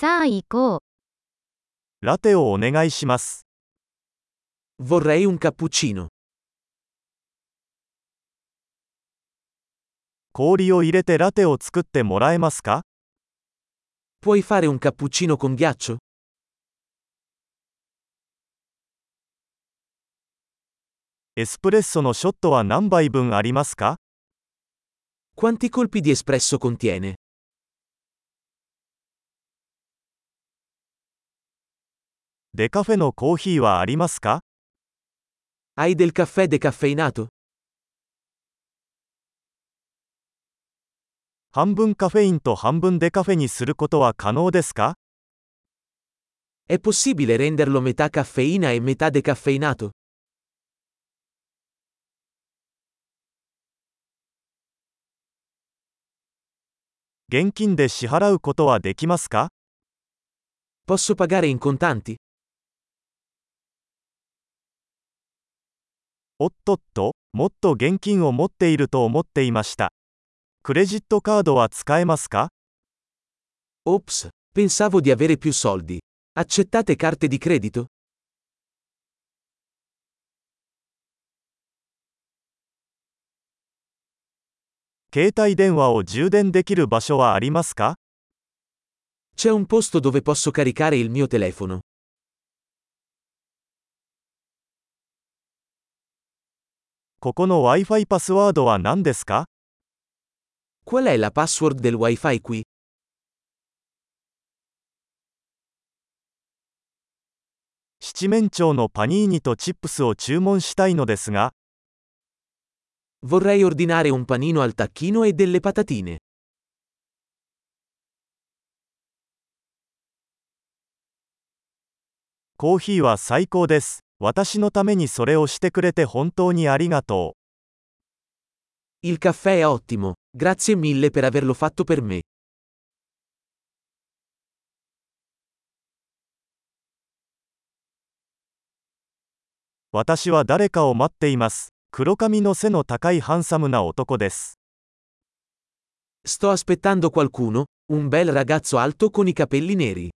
さあ行こう。ラテをお願いします。Vorrei un cappuccino. 氷を入れてラテを作ってもらえますか Puoi fare un cappuccino con ghiaccio? エスプレッソのショットは何杯分ありますか Quanti colpi di espresso contiene? デカフェのコーヒーはありますか Hai del caffè decaffeinato? 半分カフェインと半分デカフェにすることは可能ですか È possibile renderlo metà caffeina e metà decaffeinato? 現金で支払うことはできますか Posso pagare in contanti? おっとっと、もっと現金を持っていると思っていました。クレジットカードは使えますか Ops, pensavo di avere più soldi. Accettate carte di credito? 携帯電話を充電できる場所はありますか C'è un posto dove posso caricare il mio telefono. ここの Wi-Fi パスワードは何ですか Qual è la password del wifi qui? 七面鳥のパニーニとチップスを注文したいのですが、Vorrei ordinare un panino al tacchino e delle patatine. コーヒーは最高です。私のためにそれをしてくれて本当にありがとう。Il caffè è ottimo, grazie mille per averlo fatto per me. 私は誰かを待っています。黒髪の背の高いハンサムな男です。Sto aspettando qualcuno, un bel ragazzo alto con i capelli neri.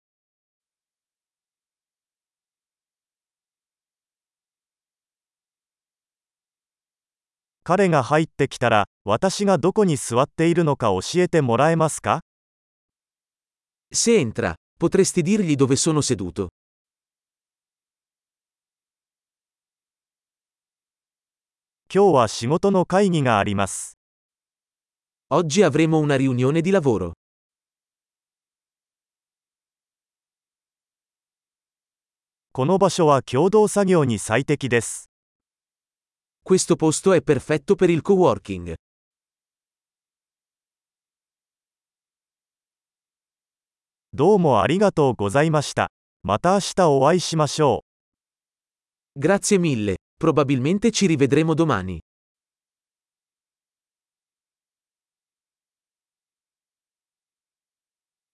彼が入ってきたら、私がどこに座っているのか教えてもらえますか Se entra, potresti dirgli dove sono seduto. 今日は仕事の会議があります。Oggi avremo una riunione di lavoro. この場所は共同作業に最適です。Questo posto è perfetto per il coworking. どうもありがとうございました。また明日お会いしましょう。Grazie mille, probabilmente ci rivedremo domani.